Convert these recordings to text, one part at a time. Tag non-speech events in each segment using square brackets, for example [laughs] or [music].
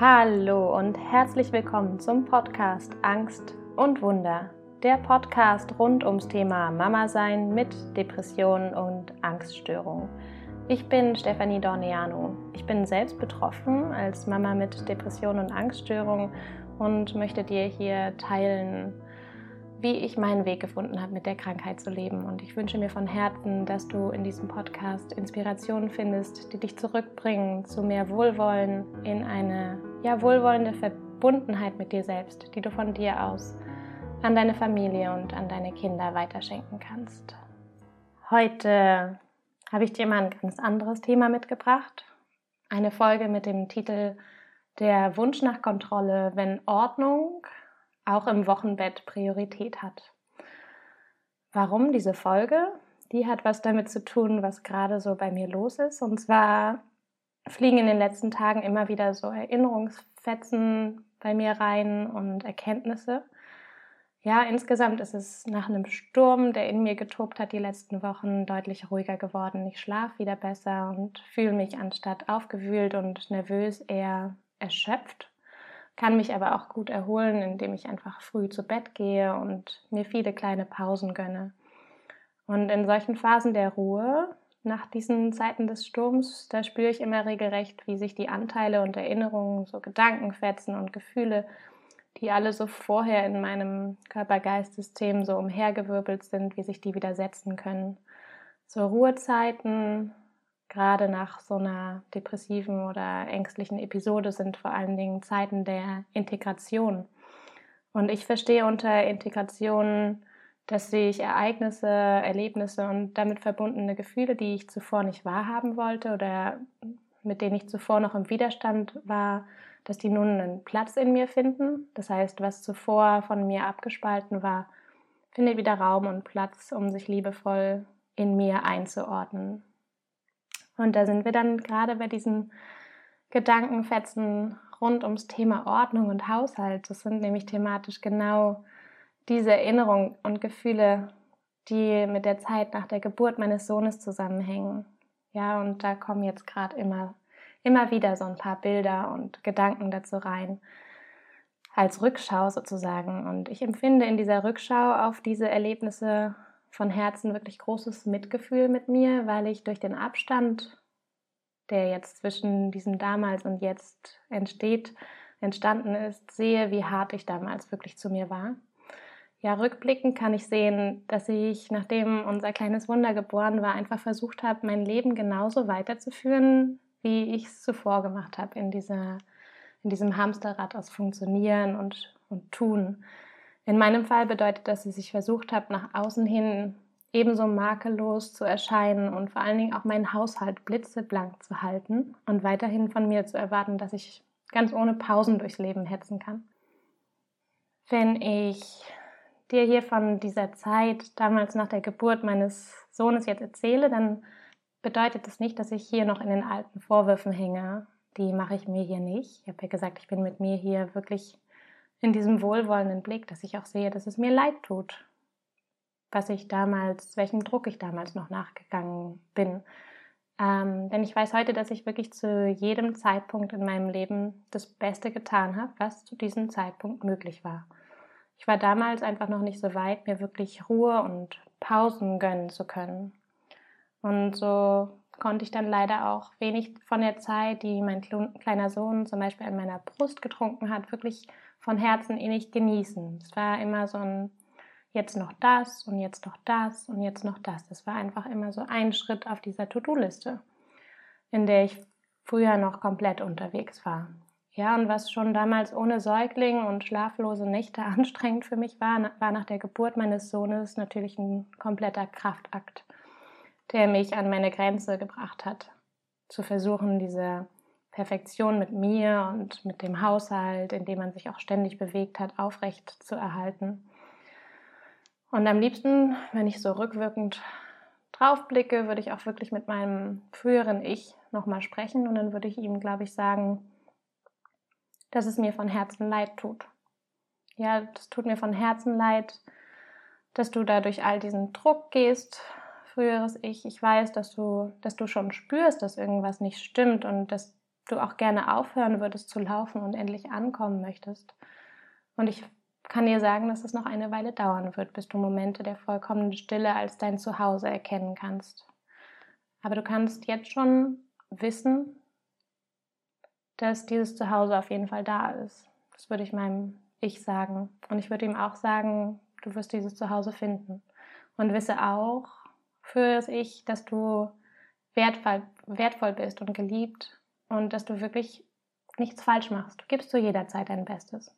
Hallo und herzlich willkommen zum Podcast Angst und Wunder. Der Podcast rund ums Thema Mama sein mit Depressionen und Angststörungen. Ich bin Stefanie Dorneano. Ich bin selbst betroffen als Mama mit Depressionen und Angststörungen und möchte dir hier teilen, wie ich meinen Weg gefunden habe, mit der Krankheit zu leben. Und ich wünsche mir von Herzen, dass du in diesem Podcast Inspirationen findest, die dich zurückbringen zu mehr Wohlwollen in eine ja, wohlwollende Verbundenheit mit dir selbst, die du von dir aus an deine Familie und an deine Kinder weiterschenken kannst. Heute habe ich dir mal ein ganz anderes Thema mitgebracht. Eine Folge mit dem Titel Der Wunsch nach Kontrolle, wenn Ordnung auch im Wochenbett Priorität hat. Warum diese Folge? Die hat was damit zu tun, was gerade so bei mir los ist. Und zwar fliegen in den letzten Tagen immer wieder so Erinnerungsfetzen bei mir rein und Erkenntnisse. Ja, insgesamt ist es nach einem Sturm, der in mir getobt hat die letzten Wochen, deutlich ruhiger geworden. Ich schlafe wieder besser und fühle mich anstatt aufgewühlt und nervös eher erschöpft kann mich aber auch gut erholen, indem ich einfach früh zu Bett gehe und mir viele kleine Pausen gönne. Und in solchen Phasen der Ruhe, nach diesen Zeiten des Sturms, da spüre ich immer regelrecht, wie sich die Anteile und Erinnerungen, so Gedankenfetzen und Gefühle, die alle so vorher in meinem Körper-Geist-System so umhergewirbelt sind, wie sich die widersetzen können. So Ruhezeiten, gerade nach so einer depressiven oder ängstlichen Episode sind vor allen Dingen Zeiten der Integration. Und ich verstehe unter Integration, dass sich Ereignisse, Erlebnisse und damit verbundene Gefühle, die ich zuvor nicht wahrhaben wollte oder mit denen ich zuvor noch im Widerstand war, dass die nun einen Platz in mir finden. Das heißt, was zuvor von mir abgespalten war, findet wieder Raum und Platz, um sich liebevoll in mir einzuordnen. Und da sind wir dann gerade bei diesen Gedankenfetzen rund ums Thema Ordnung und Haushalt. Das sind nämlich thematisch genau diese Erinnerungen und Gefühle, die mit der Zeit nach der Geburt meines Sohnes zusammenhängen. Ja, und da kommen jetzt gerade immer, immer wieder so ein paar Bilder und Gedanken dazu rein. Als Rückschau sozusagen. Und ich empfinde in dieser Rückschau auf diese Erlebnisse von Herzen wirklich großes Mitgefühl mit mir, weil ich durch den Abstand, der jetzt zwischen diesem damals und jetzt entsteht, entstanden ist, sehe, wie hart ich damals wirklich zu mir war. Ja, rückblickend kann ich sehen, dass ich, nachdem unser kleines Wunder geboren war, einfach versucht habe, mein Leben genauso weiterzuführen, wie ich es zuvor gemacht habe, in, dieser, in diesem Hamsterrad aus Funktionieren und, und Tun. In meinem Fall bedeutet das, dass ich versucht habe, nach außen hin ebenso makellos zu erscheinen und vor allen Dingen auch meinen Haushalt blitzeblank zu halten und weiterhin von mir zu erwarten, dass ich ganz ohne Pausen durchs Leben hetzen kann. Wenn ich dir hier von dieser Zeit damals nach der Geburt meines Sohnes jetzt erzähle, dann bedeutet das nicht, dass ich hier noch in den alten Vorwürfen hänge. Die mache ich mir hier nicht. Ich habe ja gesagt, ich bin mit mir hier wirklich in diesem wohlwollenden Blick, dass ich auch sehe, dass es mir leid tut, was ich damals, welchem Druck ich damals noch nachgegangen bin. Ähm, denn ich weiß heute, dass ich wirklich zu jedem Zeitpunkt in meinem Leben das Beste getan habe, was zu diesem Zeitpunkt möglich war. Ich war damals einfach noch nicht so weit, mir wirklich Ruhe und Pausen gönnen zu können. Und so konnte ich dann leider auch wenig von der Zeit, die mein kleiner Sohn zum Beispiel an meiner Brust getrunken hat, wirklich von Herzen innig genießen. Es war immer so ein jetzt noch das und jetzt noch das und jetzt noch das. Das war einfach immer so ein Schritt auf dieser To-Do-Liste, in der ich früher noch komplett unterwegs war. Ja, und was schon damals ohne Säugling und schlaflose Nächte [laughs] anstrengend für mich war, war nach der Geburt meines Sohnes natürlich ein kompletter Kraftakt, der mich an meine Grenze gebracht hat. Zu versuchen, diese Perfektion mit mir und mit dem Haushalt, in dem man sich auch ständig bewegt hat, aufrecht zu erhalten. Und am liebsten, wenn ich so rückwirkend draufblicke, würde ich auch wirklich mit meinem früheren Ich nochmal sprechen und dann würde ich ihm, glaube ich, sagen, dass es mir von Herzen leid tut. Ja, das tut mir von Herzen leid, dass du da durch all diesen Druck gehst, früheres Ich. Ich weiß, dass du, dass du schon spürst, dass irgendwas nicht stimmt und dass du auch gerne aufhören würdest zu laufen und endlich ankommen möchtest. Und ich kann dir sagen, dass es noch eine Weile dauern wird, bis du Momente der vollkommenen Stille als dein Zuhause erkennen kannst. Aber du kannst jetzt schon wissen, dass dieses Zuhause auf jeden Fall da ist. Das würde ich meinem Ich sagen. Und ich würde ihm auch sagen, du wirst dieses Zuhause finden. Und wisse auch für das Ich, dass du wertvoll, wertvoll bist und geliebt und dass du wirklich nichts falsch machst. Du gibst zu jeder Zeit dein Bestes.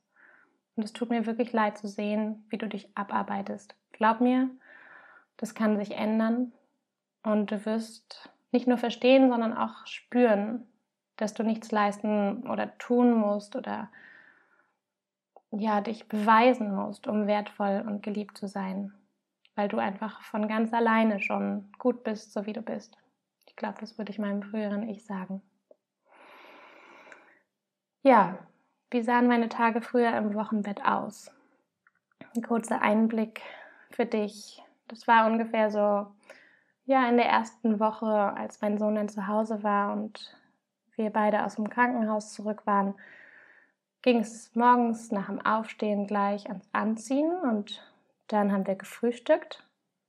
Und es tut mir wirklich leid zu sehen, wie du dich abarbeitest. Glaub mir, das kann sich ändern und du wirst nicht nur verstehen, sondern auch spüren, dass du nichts leisten oder tun musst oder ja, dich beweisen musst, um wertvoll und geliebt zu sein, weil du einfach von ganz alleine schon gut bist, so wie du bist. Ich glaube, das würde ich meinem früheren Ich sagen. Ja, wie sahen meine Tage früher im Wochenbett aus? Ein kurzer Einblick für dich. Das war ungefähr so, ja, in der ersten Woche, als mein Sohn dann zu Hause war und wir beide aus dem Krankenhaus zurück waren, ging es morgens nach dem Aufstehen gleich ans Anziehen und dann haben wir gefrühstückt.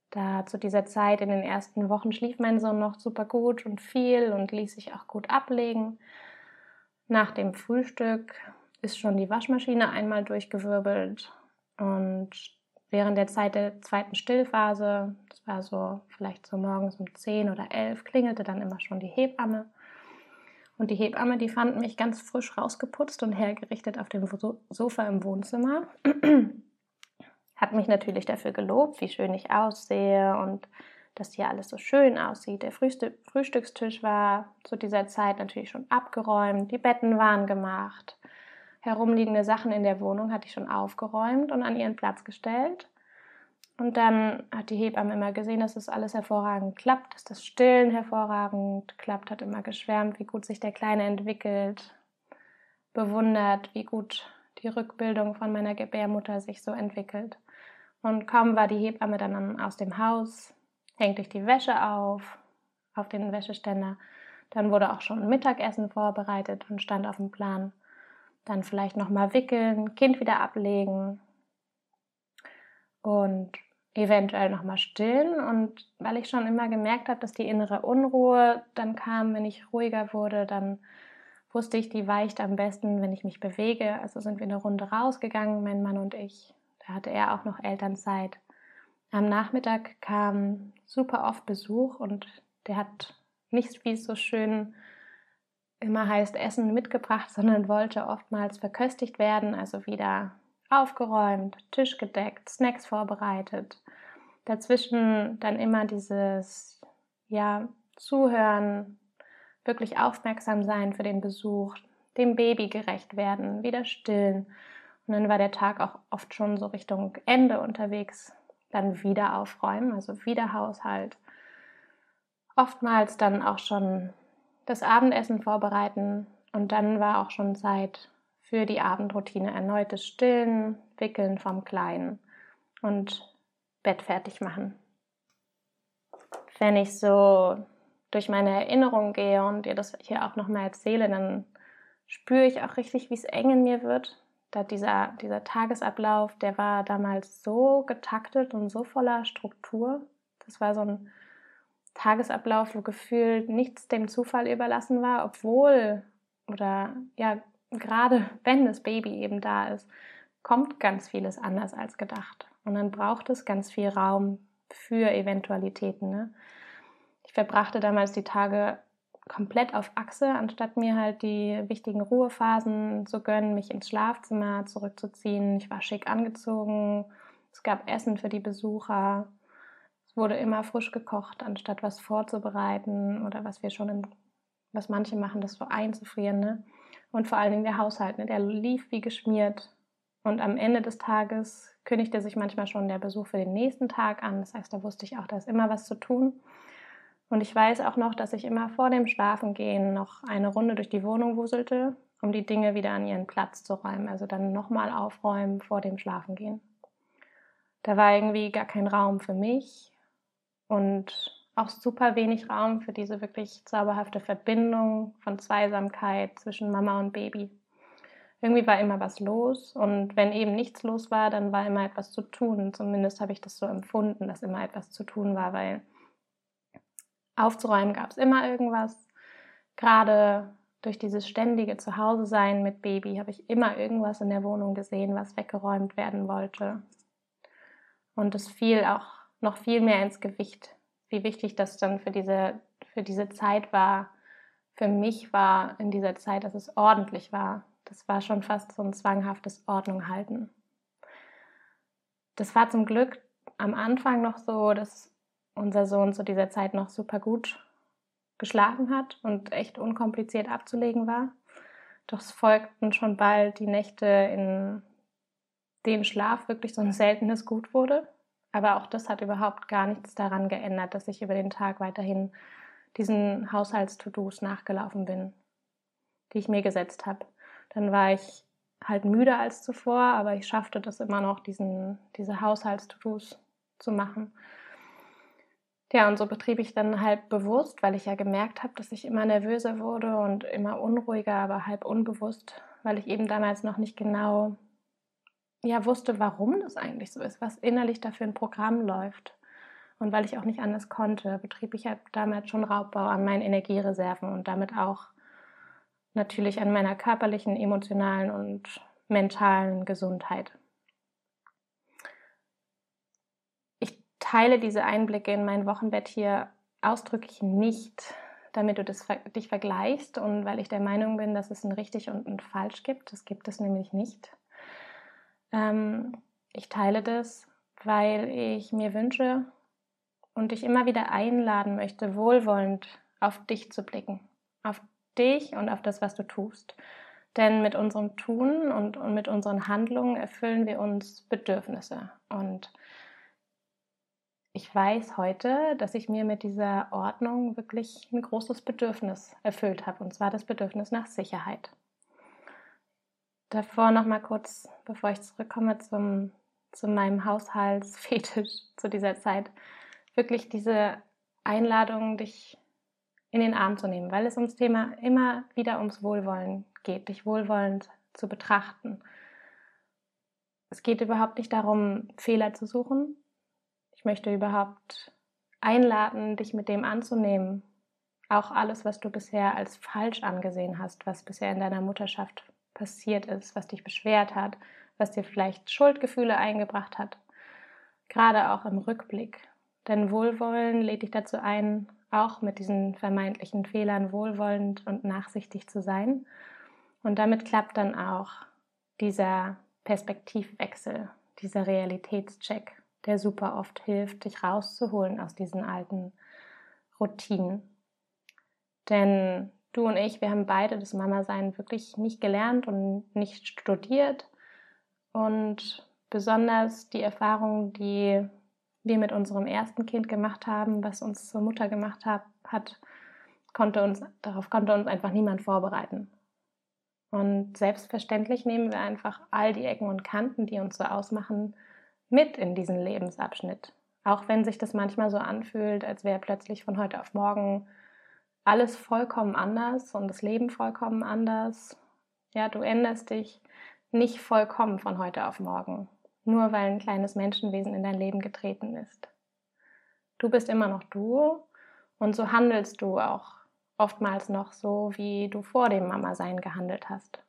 Da zu dieser Zeit in den ersten Wochen schlief mein Sohn noch super gut und viel und ließ sich auch gut ablegen. Nach dem Frühstück ist schon die Waschmaschine einmal durchgewirbelt und während der Zeit der zweiten Stillphase, das war so vielleicht so morgens um 10 oder 11, klingelte dann immer schon die Hebamme. Und die Hebamme, die fand mich ganz frisch rausgeputzt und hergerichtet auf dem Sofa im Wohnzimmer. [clears throat] Hat mich natürlich dafür gelobt, wie schön ich aussehe und dass hier alles so schön aussieht. Der Frühstückstisch war zu dieser Zeit natürlich schon abgeräumt, die Betten waren gemacht, herumliegende Sachen in der Wohnung hatte ich schon aufgeräumt und an ihren Platz gestellt. Und dann hat die Hebamme immer gesehen, dass das alles hervorragend klappt, dass das Stillen hervorragend klappt, hat immer geschwärmt, wie gut sich der Kleine entwickelt, bewundert, wie gut die Rückbildung von meiner Gebärmutter sich so entwickelt. Und kaum war die Hebamme dann aus dem Haus, hängte ich die Wäsche auf, auf den Wäscheständer. Dann wurde auch schon Mittagessen vorbereitet und stand auf dem Plan. Dann vielleicht nochmal wickeln, Kind wieder ablegen und eventuell nochmal stillen. Und weil ich schon immer gemerkt habe, dass die innere Unruhe dann kam, wenn ich ruhiger wurde, dann wusste ich, die weicht am besten, wenn ich mich bewege. Also sind wir eine Runde rausgegangen, mein Mann und ich. Da hatte er auch noch Elternzeit. Am Nachmittag kam super oft Besuch und der hat nicht, wie es so schön immer heißt, Essen mitgebracht, [laughs] sondern wollte oftmals verköstigt werden, also wieder aufgeräumt, Tisch gedeckt, Snacks vorbereitet. Dazwischen dann immer dieses, ja, Zuhören, wirklich aufmerksam sein für den Besuch, dem Baby gerecht werden, wieder stillen. Und dann war der Tag auch oft schon so Richtung Ende unterwegs, dann wieder aufräumen, also wieder Haushalt. Oftmals dann auch schon das Abendessen vorbereiten und dann war auch schon Zeit für die Abendroutine erneutes Stillen, Wickeln vom Kleinen und Bett fertig machen. Wenn ich so durch meine Erinnerungen gehe und dir das hier auch nochmal erzähle, dann spüre ich auch richtig, wie es eng in mir wird. Da dieser, dieser Tagesablauf, der war damals so getaktet und so voller Struktur. Das war so ein Tagesablauf, wo gefühlt nichts dem Zufall überlassen war, obwohl oder ja, gerade [laughs] wenn das Baby eben da ist, kommt ganz vieles anders als gedacht. Und dann braucht es ganz viel Raum für Eventualitäten. Ne? Ich verbrachte damals die Tage komplett auf Achse, anstatt mir halt die wichtigen Ruhephasen zu gönnen, mich ins Schlafzimmer zurückzuziehen. Ich war schick angezogen. Es gab Essen für die Besucher. Es wurde immer frisch gekocht, anstatt was vorzubereiten oder was wir schon im, was manche machen, das so einzufrieren. Ne? Und vor allen Dingen der Haushalt, ne? der lief wie geschmiert. Und am Ende des Tages kündigte sich manchmal schon der Besuch für den nächsten Tag an. Das heißt, da wusste ich auch, da ist immer was zu tun. Und ich weiß auch noch, dass ich immer vor dem Schlafengehen noch eine Runde durch die Wohnung wuselte, um die Dinge wieder an ihren Platz zu räumen. Also dann nochmal aufräumen vor dem Schlafengehen. Da war irgendwie gar kein Raum für mich und auch super wenig Raum für diese wirklich zauberhafte Verbindung von Zweisamkeit zwischen Mama und Baby. Irgendwie war immer was los und wenn eben nichts los war, dann war immer etwas zu tun. Zumindest habe ich das so empfunden, dass immer etwas zu tun war, weil aufzuräumen gab es immer irgendwas. Gerade durch dieses ständige Zuhause-Sein mit Baby habe ich immer irgendwas in der Wohnung gesehen, was weggeräumt werden wollte. Und es fiel auch noch viel mehr ins Gewicht, wie wichtig das dann für diese, für diese Zeit war. Für mich war in dieser Zeit, dass es ordentlich war. Das war schon fast so ein zwanghaftes Ordnung halten. Das war zum Glück am Anfang noch so, dass unser Sohn zu dieser Zeit noch super gut geschlafen hat und echt unkompliziert abzulegen war. Doch es folgten schon bald die Nächte, in denen Schlaf wirklich so ein seltenes Gut wurde. Aber auch das hat überhaupt gar nichts daran geändert, dass ich über den Tag weiterhin diesen Haushalts-To-Dos nachgelaufen bin, die ich mir gesetzt habe. Dann war ich halt müder als zuvor, aber ich schaffte das immer noch, diesen, diese Haushalts-To-Dos zu machen. Ja, und so betrieb ich dann halb bewusst, weil ich ja gemerkt habe, dass ich immer nervöser wurde und immer unruhiger, aber halb unbewusst, weil ich eben damals noch nicht genau ja, wusste, warum das eigentlich so ist, was innerlich da für ein Programm läuft. Und weil ich auch nicht anders konnte, betrieb ich halt damals schon Raubbau an meinen Energiereserven und damit auch natürlich an meiner körperlichen, emotionalen und mentalen Gesundheit. Ich teile diese Einblicke in mein Wochenbett hier ausdrücklich nicht, damit du das, dich vergleichst und weil ich der Meinung bin, dass es ein richtig und ein falsch gibt. Das gibt es nämlich nicht. Ähm, ich teile das, weil ich mir wünsche und dich immer wieder einladen möchte, wohlwollend auf dich zu blicken, auf dich und auf das, was du tust. Denn mit unserem Tun und, und mit unseren Handlungen erfüllen wir uns Bedürfnisse. Und ich weiß heute, dass ich mir mit dieser Ordnung wirklich ein großes Bedürfnis erfüllt habe, und zwar das Bedürfnis nach Sicherheit davor noch mal kurz, bevor ich zurückkomme zum, zu meinem Haushaltsfetisch [laughs] zu dieser Zeit, wirklich diese Einladung, dich in den Arm zu nehmen, weil es ums Thema immer wieder ums Wohlwollen geht, dich wohlwollend zu betrachten. Es geht überhaupt nicht darum, Fehler zu suchen. Ich möchte überhaupt einladen, dich mit dem anzunehmen. Auch alles, was du bisher als falsch angesehen hast, was bisher in deiner Mutterschaft passiert ist, was dich beschwert hat, was dir vielleicht Schuldgefühle eingebracht hat. Gerade auch im Rückblick. Denn Wohlwollen lädt dich dazu ein, auch mit diesen vermeintlichen Fehlern wohlwollend und nachsichtig zu sein. Und damit klappt dann auch dieser Perspektivwechsel, dieser Realitätscheck, der super oft hilft, dich rauszuholen aus diesen alten Routinen. Denn du und ich, wir haben beide das Mama-Sein wirklich nicht gelernt und nicht studiert. Und besonders die Erfahrung, die wir mit unserem ersten Kind gemacht haben, was uns zur Mutter gemacht hat, konnte uns, darauf konnte uns einfach niemand vorbereiten. Und selbstverständlich nehmen wir einfach all die Ecken und Kanten, die uns so ausmachen, mit in diesen Lebensabschnitt. Auch wenn sich das manchmal so anfühlt, als wäre plötzlich von heute auf morgen alles vollkommen anders und das Leben vollkommen anders. Ja, du änderst dich nicht vollkommen von heute auf morgen, nur weil ein kleines Menschenwesen in dein Leben getreten ist. Du bist immer noch du und so handelst du auch oftmals noch so, wie du vor dem Mama-Sein gehandelt hast.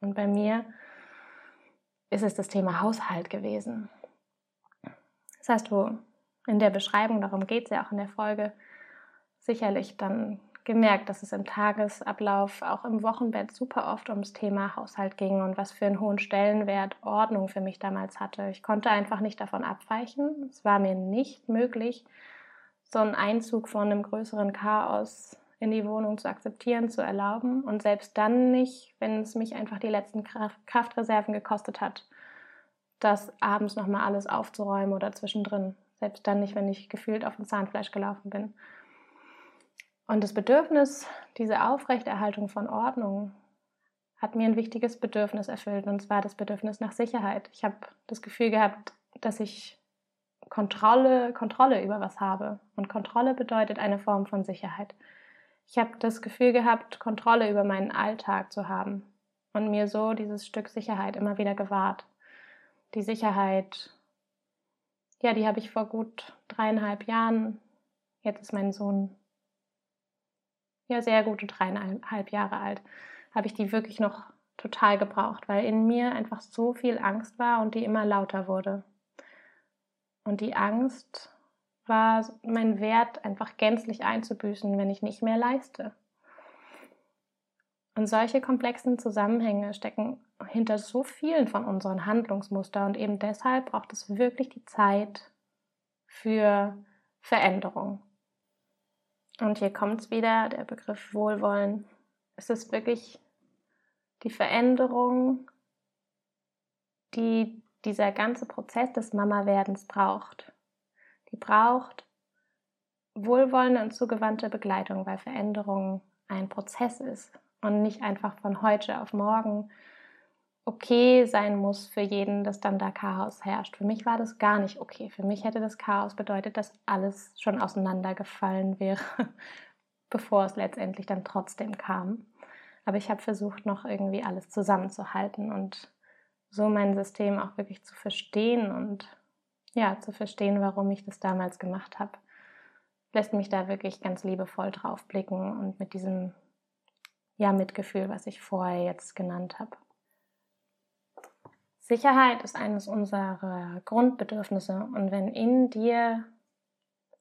Und bei mir ist es das Thema Haushalt gewesen. Das heißt, du in der Beschreibung, darum geht es ja auch in der Folge, sicherlich dann gemerkt, dass es im Tagesablauf, auch im Wochenbett super oft ums Thema Haushalt ging und was für einen hohen Stellenwert Ordnung für mich damals hatte. Ich konnte einfach nicht davon abweichen. Es war mir nicht möglich, so einen Einzug von einem größeren Chaos in die Wohnung zu akzeptieren, zu erlauben und selbst dann nicht, wenn es mich einfach die letzten Kraftreserven gekostet hat, das abends nochmal alles aufzuräumen oder zwischendrin. Selbst dann nicht, wenn ich gefühlt auf dem Zahnfleisch gelaufen bin. Und das Bedürfnis, diese Aufrechterhaltung von Ordnung, hat mir ein wichtiges Bedürfnis erfüllt, und zwar das Bedürfnis nach Sicherheit. Ich habe das Gefühl gehabt, dass ich Kontrolle, Kontrolle über was habe. Und Kontrolle bedeutet eine Form von Sicherheit. Ich habe das Gefühl gehabt, Kontrolle über meinen Alltag zu haben und mir so dieses Stück Sicherheit immer wieder gewahrt. Die Sicherheit, ja, die habe ich vor gut dreieinhalb Jahren, jetzt ist mein Sohn ja sehr gute dreieinhalb Jahre alt, habe ich die wirklich noch total gebraucht, weil in mir einfach so viel Angst war und die immer lauter wurde. Und die Angst war mein Wert einfach gänzlich einzubüßen, wenn ich nicht mehr leiste. Und solche komplexen Zusammenhänge stecken hinter so vielen von unseren Handlungsmustern und eben deshalb braucht es wirklich die Zeit für Veränderung. Und hier kommt es wieder, der Begriff Wohlwollen. Es ist wirklich die Veränderung, die dieser ganze Prozess des Mama-Werdens braucht. Die braucht wohlwollende und zugewandte Begleitung, weil Veränderung ein Prozess ist und nicht einfach von heute auf morgen okay sein muss für jeden, dass dann da Chaos herrscht. Für mich war das gar nicht okay. Für mich hätte das Chaos bedeutet, dass alles schon auseinandergefallen wäre, [laughs] bevor es letztendlich dann trotzdem kam. Aber ich habe versucht, noch irgendwie alles zusammenzuhalten und so mein System auch wirklich zu verstehen und ja, zu verstehen, warum ich das damals gemacht habe. Lässt mich da wirklich ganz liebevoll drauf blicken und mit diesem ja, Mitgefühl, was ich vorher jetzt genannt habe. Sicherheit ist eines unserer Grundbedürfnisse und wenn in dir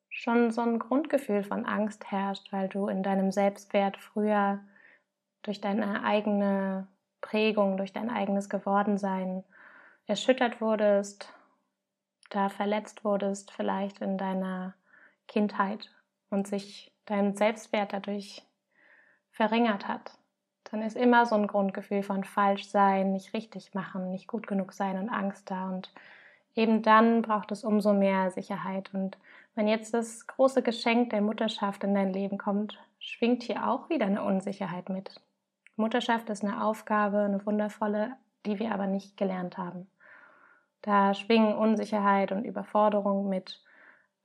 schon so ein Grundgefühl von Angst herrscht, weil du in deinem Selbstwert früher durch deine eigene Prägung, durch dein eigenes Gewordensein erschüttert wurdest, da verletzt wurdest, vielleicht in deiner Kindheit und sich dein Selbstwert dadurch verringert hat, dann ist immer so ein Grundgefühl von falsch sein, nicht richtig machen, nicht gut genug sein und Angst da. Und eben dann braucht es umso mehr Sicherheit. Und wenn jetzt das große Geschenk der Mutterschaft in dein Leben kommt, schwingt hier auch wieder eine Unsicherheit mit. Mutterschaft ist eine Aufgabe, eine wundervolle, die wir aber nicht gelernt haben. Da schwingen Unsicherheit und Überforderung mit,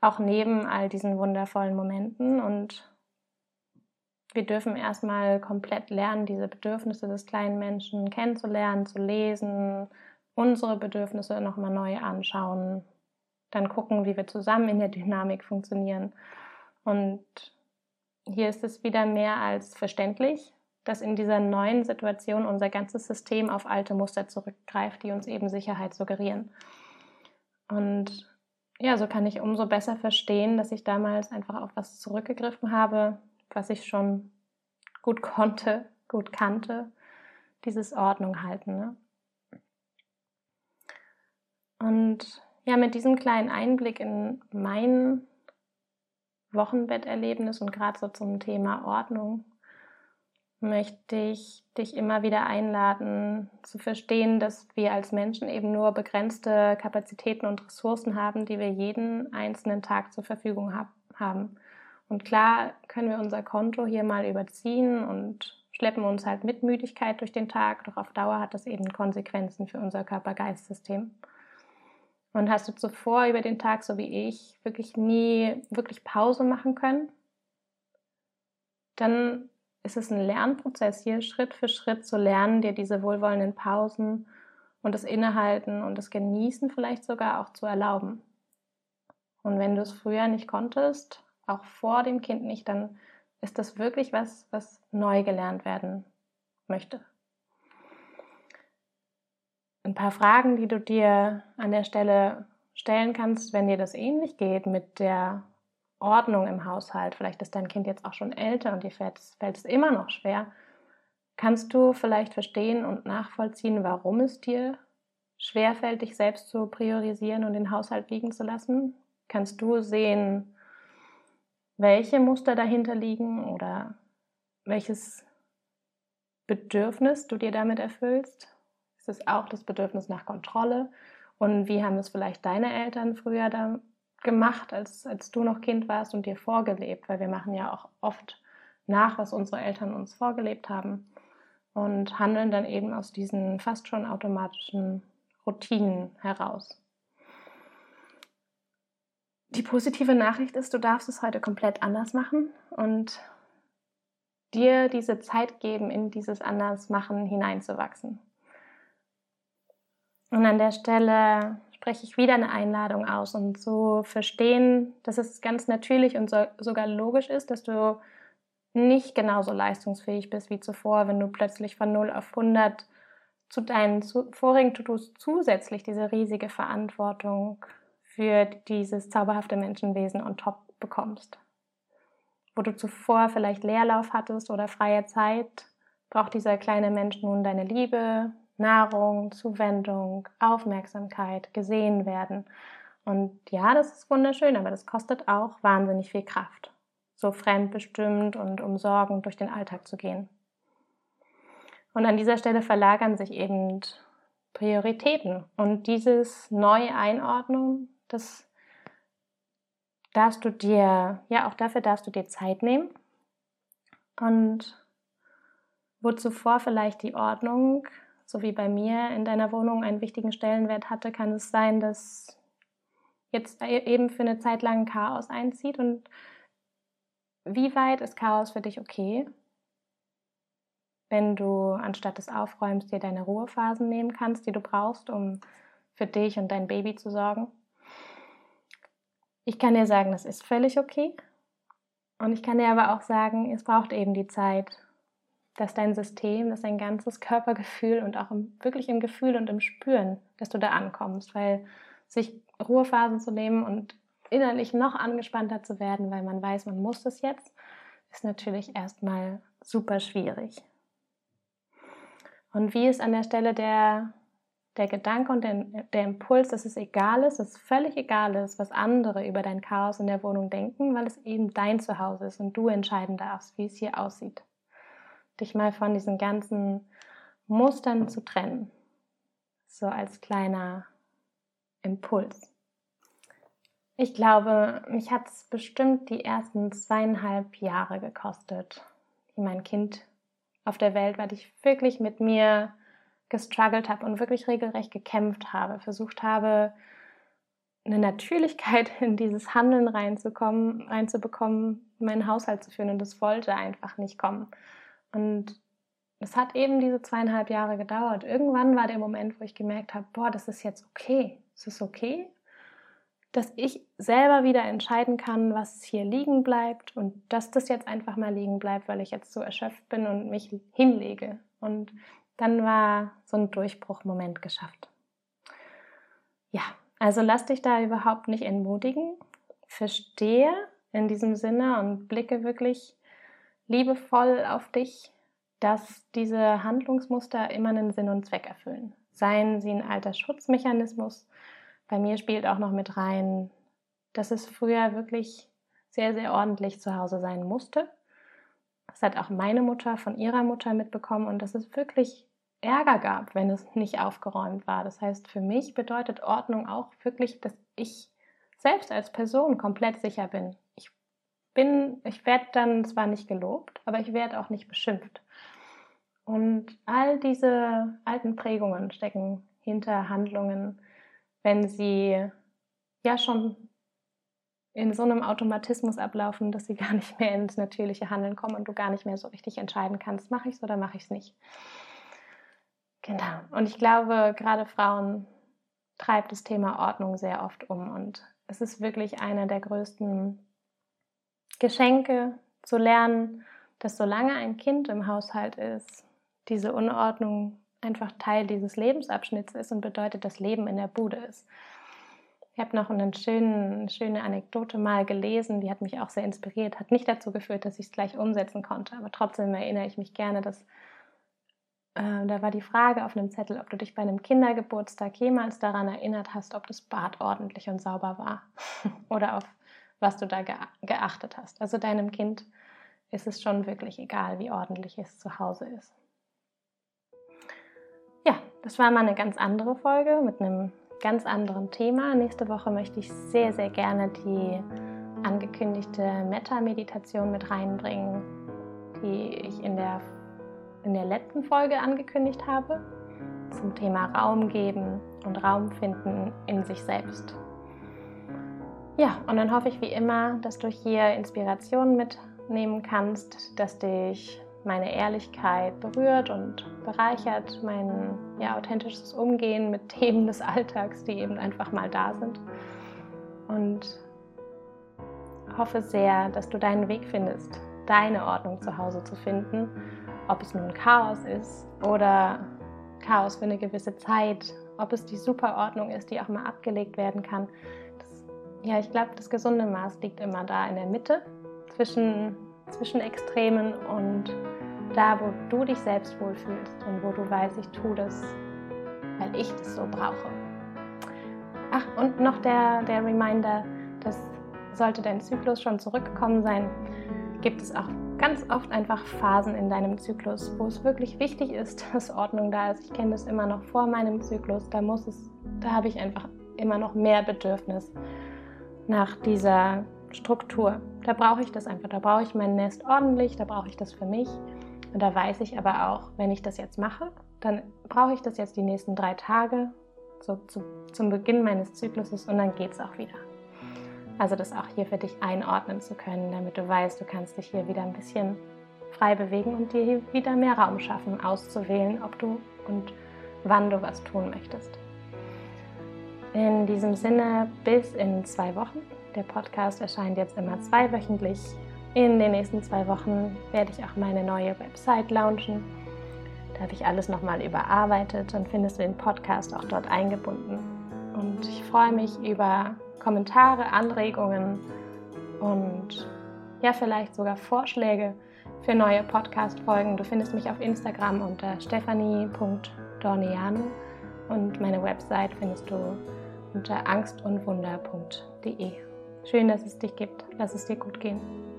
auch neben all diesen wundervollen Momenten. Und wir dürfen erstmal komplett lernen, diese Bedürfnisse des kleinen Menschen kennenzulernen, zu lesen, unsere Bedürfnisse nochmal neu anschauen, dann gucken, wie wir zusammen in der Dynamik funktionieren. Und hier ist es wieder mehr als verständlich, dass in dieser neuen Situation unser ganzes System auf alte Muster zurückgreift, die uns eben Sicherheit suggerieren. Und ja, so kann ich umso besser verstehen, dass ich damals einfach auf was zurückgegriffen habe, was ich schon gut konnte, gut kannte, dieses Ordnung halten. Ne? Und ja, mit diesem kleinen Einblick in mein Wochenbetterlebnis und gerade so zum Thema Ordnung möchte ich dich immer wieder einladen, zu verstehen, dass wir als Menschen eben nur begrenzte Kapazitäten und Ressourcen haben, die wir jeden einzelnen Tag zur Verfügung haben. Und klar können wir unser Konto hier mal überziehen und schleppen uns halt mit Müdigkeit durch den Tag, doch auf Dauer hat das eben Konsequenzen für unser Körper-Geist-System. Und hast du zuvor über den Tag, so wie ich, wirklich nie wirklich Pause machen können, dann ist es ein Lernprozess hier, Schritt für Schritt zu lernen, dir diese wohlwollenden Pausen und das Innehalten und das Genießen vielleicht sogar auch zu erlauben. Und wenn du es früher nicht konntest, auch vor dem Kind nicht, dann ist das wirklich was, was neu gelernt werden möchte. Ein paar Fragen, die du dir an der Stelle stellen kannst, wenn dir das ähnlich geht mit der Ordnung im Haushalt, vielleicht ist dein Kind jetzt auch schon älter und dir fällt, es immer noch schwer, kannst du vielleicht verstehen und nachvollziehen, warum es dir schwerfällt, dich selbst zu priorisieren und den Haushalt liegen zu lassen? Kannst du sehen, welche Muster dahinter liegen oder welches Bedürfnis du dir damit erfüllst? Ist es auch das Bedürfnis nach Kontrolle? Und wie haben es vielleicht deine Eltern früher da gemacht, als, als du noch Kind warst und dir vorgelebt, weil wir machen ja auch oft nach, was unsere Eltern uns vorgelebt haben und handeln dann eben aus diesen fast schon automatischen Routinen heraus. Die positive Nachricht ist, du darfst es heute komplett anders machen und dir diese Zeit geben, in dieses Andersmachen hineinzuwachsen. Und an der Stelle spreche ich wieder eine Einladung aus und zu verstehen, dass es ganz natürlich und so, sogar logisch ist, dass du nicht genauso leistungsfähig bist wie zuvor, wenn du plötzlich von 0 auf 100 zu deinen vorigen To-Dos zusätzlich diese riesige Verantwortung für dieses zauberhafte Menschenwesen on top bekommst. Wo du zuvor vielleicht Leerlauf hattest oder freie Zeit, braucht dieser kleine Mensch nun deine Liebe, Nahrung, Zuwendung, Aufmerksamkeit, gesehen werden. Und ja, das ist wunderschön, aber das kostet auch wahnsinnig viel Kraft, so fremdbestimmt und umsorgend durch den Alltag zu gehen. Und an dieser Stelle verlagern sich eben Prioritäten. Und dieses Neu-Einordnen das darfst du dir, ja, auch dafür darfst du dir Zeit nehmen. Und wo zuvor vielleicht die Ordnung, so wie bei mir in deiner Wohnung, einen wichtigen Stellenwert hatte, kann es sein, dass jetzt e-, eben für eine Zeit lang Chaos einzieht. Und wie weit ist Chaos für dich okay? Wenn du anstatt des Aufräumens dir deine Ruhephasen nehmen kannst, die du brauchst, um für dich und dein Baby zu sorgen. Ich kann dir sagen, das ist völlig okay. Und ich kann dir aber auch sagen, es braucht eben die Zeit, dass dein System, dass dein ganzes Körpergefühl und auch im, wirklich im Gefühl und im Spüren, dass du da ankommst, weil sich Ruhephasen zu nehmen und innerlich noch angespannter zu werden, weil man weiß, man muss das jetzt, ist natürlich erstmal super schwierig. Und wie es an der Stelle der der Gedanke und der, der, Impuls, dass es egal ist, dass es völlig egal ist, was andere über dein Chaos in der Wohnung denken, weil es eben dein Zuhause ist und du entscheiden darfst, wie es hier aussieht. Dich mal von diesen ganzen Mustern zu trennen. So als kleiner Impuls. Ich glaube, mich hat es bestimmt die ersten zweieinhalb Jahre gekostet, wie mein Kind auf der Welt war, ich wirklich mit mir gestruggelt habe und wirklich regelrecht gekämpft habe, versucht habe, eine Natürlichkeit [laughs] in dieses Handeln reinzukommen, reinzubekommen, meinen Haushalt zu führen und das wollte einfach nicht kommen. Und es hat eben diese zweieinhalb Jahre gedauert. Irgendwann war der Moment, wo ich gemerkt habe, boah, das ist jetzt okay. Es ist okay, dass ich selber wieder entscheiden kann, was hier liegen bleibt und dass das jetzt einfach mal liegen bleibt, weil ich jetzt so erschöpft bin und mich hinlege. Und dann war so ein Durchbruchmoment geschafft. Ja, also lass dich da überhaupt nicht entmutigen. Verstehe in diesem Sinne und blicke wirklich liebevoll auf dich, dass diese Handlungsmuster immer einen Sinn und Zweck erfüllen. Seien sie ein alter Schutzmechanismus. Bei mir spielt auch noch mit rein, dass es früher wirklich sehr, sehr ordentlich zu Hause sein musste. Das hat auch meine Mutter von ihrer Mutter mitbekommen und dass es wirklich Ärger gab, wenn es nicht aufgeräumt war. Das heißt, für mich bedeutet Ordnung auch wirklich, dass ich selbst als Person komplett sicher bin. Ich bin, ich werde dann zwar nicht gelobt, aber ich werde auch nicht beschimpft. Und all diese alten Prägungen stecken hinter Handlungen, wenn sie ja schon in so einem Automatismus ablaufen, dass sie gar nicht mehr ins natürliche Handeln kommen und du gar nicht mehr so richtig entscheiden kannst, mache ich es oder mache ich es nicht. Genau. Und ich glaube, gerade Frauen treibt das Thema Ordnung sehr oft um. Und es ist wirklich einer der größten Geschenke zu lernen, dass solange ein Kind im Haushalt ist, diese Unordnung einfach Teil dieses Lebensabschnitts ist und bedeutet, dass Leben in der Bude ist. Ich habe noch eine schöne, eine schöne Anekdote mal gelesen, die hat mich auch sehr inspiriert, hat nicht dazu geführt, dass ich es gleich umsetzen konnte, aber trotzdem erinnere ich mich gerne, dass äh, da war die Frage auf einem Zettel, ob du dich bei einem Kindergeburtstag jemals daran erinnert hast, ob das Bad ordentlich und sauber war [laughs] oder auf was du da geachtet hast. Also deinem Kind ist es schon wirklich egal, wie ordentlich es zu Hause ist. Ja, das war mal eine ganz andere Folge mit einem ganz anderen Thema. Nächste Woche möchte ich sehr, sehr gerne die angekündigte Metta-Meditation mit reinbringen, die ich in der in der letzten Folge angekündigt habe, zum Thema Raum geben und Raum finden in sich selbst. Ja, und dann hoffe ich wie immer, dass du hier Inspirationen mitnehmen kannst, dass dich meine Ehrlichkeit berührt und bereichert, mein ja, authentisches Umgehen mit [laughs] Themen des Alltags, die eben einfach mal da sind. Und hoffe sehr, dass du deinen Weg findest, deine Ordnung zu Hause zu finden, ob es nun Chaos ist oder Chaos für eine gewisse Zeit, ob es die Superordnung ist, die auch mal abgelegt werden kann. Das, ja, ich glaube, das gesunde Maß liegt immer da in der Mitte zwischen, zwischen Extremen und da, wo du dich selbst wohlfühlst und wo du weißt, ich tue das, weil ich das so brauche. Ach, und noch der, der Reminder, dass sollte dein Zyklus schon zurückgekommen sein, gibt es auch ganz oft einfach Phasen in deinem Zyklus, wo es wirklich wichtig ist, [laughs] dass Ordnung da ist. Ich kenne das immer noch vor meinem Zyklus, da muss es, da habe ich einfach immer noch mehr Bedürfnis nach dieser Struktur. Da brauche ich das einfach, da brauche ich mein Nest ordentlich, da brauche ich das für mich. Und da weiß ich aber auch, wenn ich das jetzt mache, dann brauche ich das jetzt die nächsten drei Tage so zu, zum Beginn meines Zykluses und dann geht es auch wieder. Also das auch hier für dich einordnen zu können, damit du weißt, du kannst dich hier wieder ein bisschen frei bewegen und dir hier wieder mehr Raum schaffen, auszuwählen, ob du und wann du was tun möchtest. In diesem Sinne, bis in zwei Wochen. Der Podcast erscheint jetzt immer zweiwöchentlich. In den nächsten zwei Wochen werde ich auch meine neue Website launchen. Da habe ich alles nochmal überarbeitet und findest du den Podcast auch dort eingebunden. Und ich freue mich über Kommentare, Anregungen und ja, vielleicht sogar Vorschläge für neue Podcast-Folgen. Du findest mich auf Instagram unter stephanie.dorniano und meine Website findest du unter angstundwunder.de. Schön, dass es dich gibt. Lass es dir gut gehen.